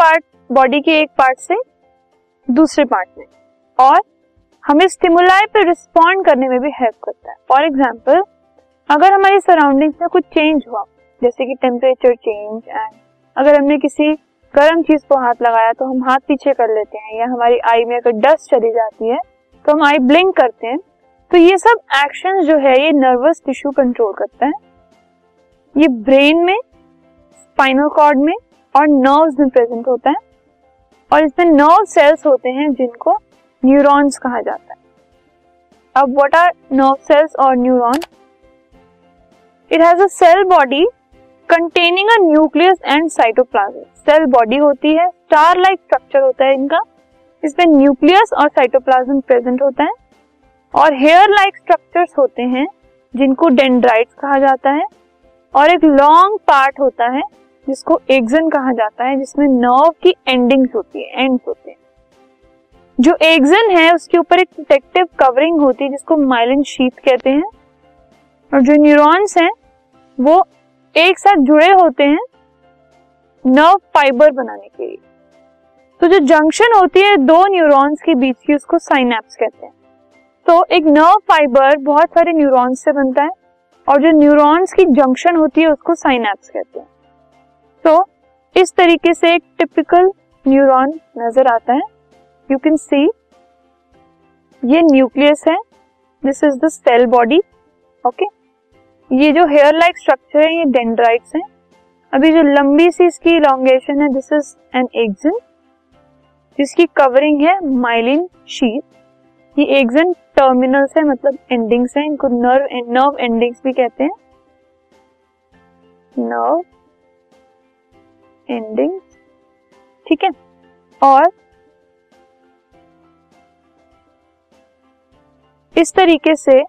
Body के एक part से दूसरे पार्ट में। और हमें स्टिमुलाई पे रिस्पॉन्ड करने में भी हेल्प करता है। फॉर एग्ज़ाम्पल अगर हमारी सराउंडिंग्स में कुछ चेंज हुआ, जैसे कि टेम्परेचर चेंज एंड अगर हमने किसी गर्म चीज़ को हाथ लगाया तो हम हाथ पीछे कर लेते हैं या हमारी आई में अगर डस्ट चली जाती है तो हम आई ब्लिंक करते हैं। तो ये सब एक्शन जो है, ये नर्वस टिश्यू कंट्रोल करता है। ये ब्रेन में स्पाइनल कॉर्ड में और नर्व्स में प्रेजेंट होता है। और इसमें नर्व सेल्स होते हैं जिनको न्यूरॉन्स कहा जाता है। अब व्हाट आर नर्व सेल्स और neuron it has a cell body containing a nucleus and cytoplasm cell body होती है स्टार लाइक स्ट्रक्चर होता है इनका। इसमें न्यूक्लियस और साइटोप्लाज्म प्रेजेंट होता है। और हेयर लाइक स्ट्रक्चर्स होते हैं, जिनको डेंड्राइट्स कहा जाता है। और एक लॉन्ग पार्ट होता है जिसको एक्सन कहा जाता है, जिसमें नर्व की एंडिंग्स होती है एंड्स होते हैं। जो एक्सन है, उसके ऊपर एक प्रोटेक्टिव कवरिंग होती है, जिसको माइलिन शीथ कहते हैं। और जो न्यूरॉन्स हैं, वो एक साथ जुड़े होते हैं नर्व फाइबर बनाने के लिए। तो जो जंक्शन होती है, दो न्यूरॉन्स के बीच की, उसको साइनेप्स कहते हैं। तो एक नर्व फाइबर बहुत सारे न्यूरॉन्स से बनता है, और जो न्यूरॉन्स की जंक्शन होती है, उसको साइनेप्स कहते हैं। तो इस तरीके से एक टिपिकल न्यूरॉन नज़र आता है। यू कैन सी ये न्यूक्लियस है। This is the cell body okay ये जो हेयर लाइक स्ट्रक्चर है, ये डेंड्राइट्स हैं। अभी जो लंबी सी इसकी इलांगेशन है दिस इज़ एन एक्सन जिसकी कवरिंग है माइलिन शीट ये एक्सन टर्मिनल्स है मतलब एंडिंग्स हैं। इनको नर्व नर्व एंडिंग्स भी कहते हैं। नर्व एंडिंग्स ठीक है? और इस तरीके से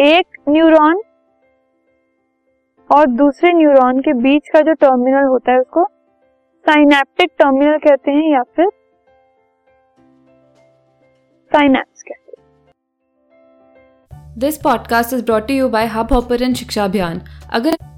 एक न्यूरॉन और दूसरे न्यूरॉन के बीच का जो टर्मिनल होता है उसको साइनेप्टिक टर्मिनल कहते हैं या फिर साइनेप्स कहते हैं। This podcast is brought you by Hubhopper Shiksha Abhiyan अगर